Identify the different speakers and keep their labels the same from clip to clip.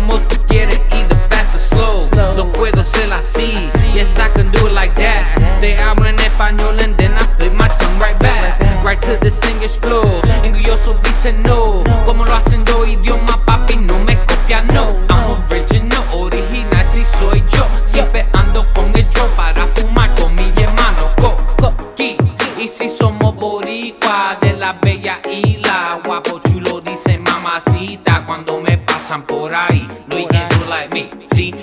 Speaker 1: como tú quieres, either fast or slow. Lo puedo hacer así, yes I can do it like that. Te hablo en español and then I flip my tongue right back. Right to the singer's flow. Engulloso dicen no, como lo hacen yo, idioma papi, no me copia, no. I'm original, original, si soy yo. Siempre ando con el show para fumar con mi hermano. Go, go, ki. Y si somos boricua de la bella isla, guapo chulo dice mamacita cuando me pasan por ahí.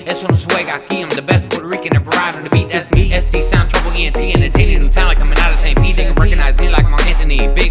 Speaker 1: Eso no juega aquí. I'm the best Puerto Rican ever ride on the beat. That's me. ST Sound Trouble ENT entertaining new talent coming out of St. Pete. They can recognize me like Mark Anthony, Big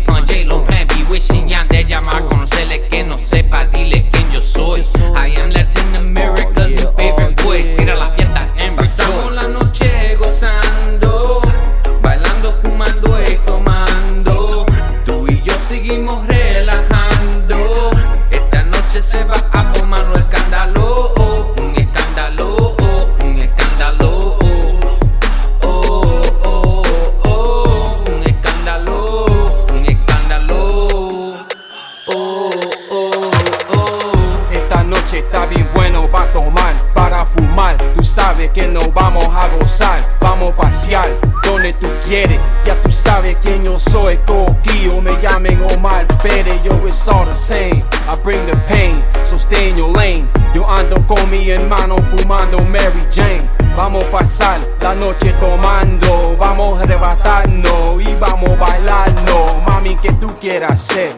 Speaker 1: que
Speaker 2: nos vamos a gozar, vamos a pasear donde tú quieres. Ya tú sabes quién yo soy, Coquillo. Me llamen Omar Pérez, yo it's all the same. I bring the pain, so stay in your lane. Yo ando con mi hermano fumando Mary Jane. Vamos a pasar la noche tomando, vamos a arrebatarnos y vamos a bailarnos. Mami, que tú quieras hacer?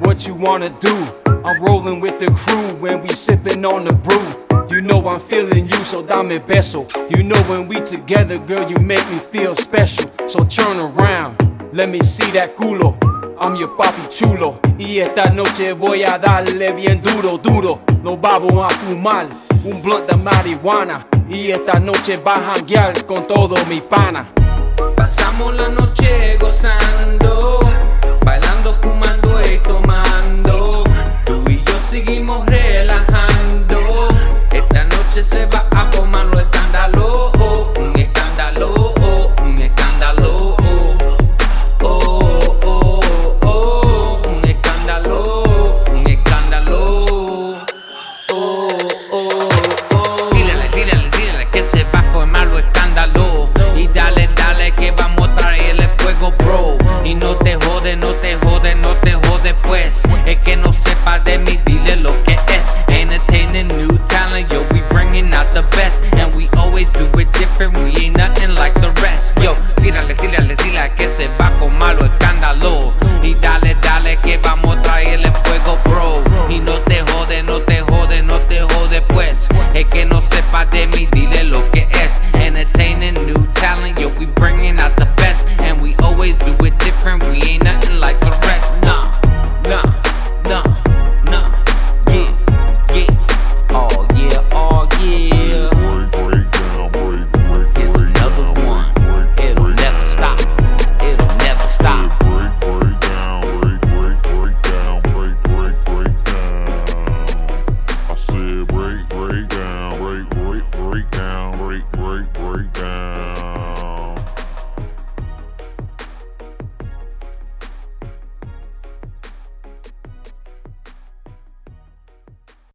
Speaker 2: What you wanna do? I'm rolling with the crew when we sipping on the brew. You know I'm feeling you, so dame beso. You know when we together, girl, you make me feel special. So turn around, let me see that culo. I'm your papi chulo. Y esta noche voy a darle bien duro, duro. Nos vamos a fumar un blunt de marihuana. Y esta noche va a janguear con todo mi pana.
Speaker 1: Pasamos la noche gozando, to look at us. Entertaining new talent, yo, we bringing out the best. And we always do it different, we ain't nothing like the rest. Yo, tírale, tírale, tírale, que se va con malo escándalo. Y dale, dale, que vamos a traerle fuego, bro. Y no te jode, no te jode, no te jode, pues. Es que no sepa de mí, dile lo que es. Entertaining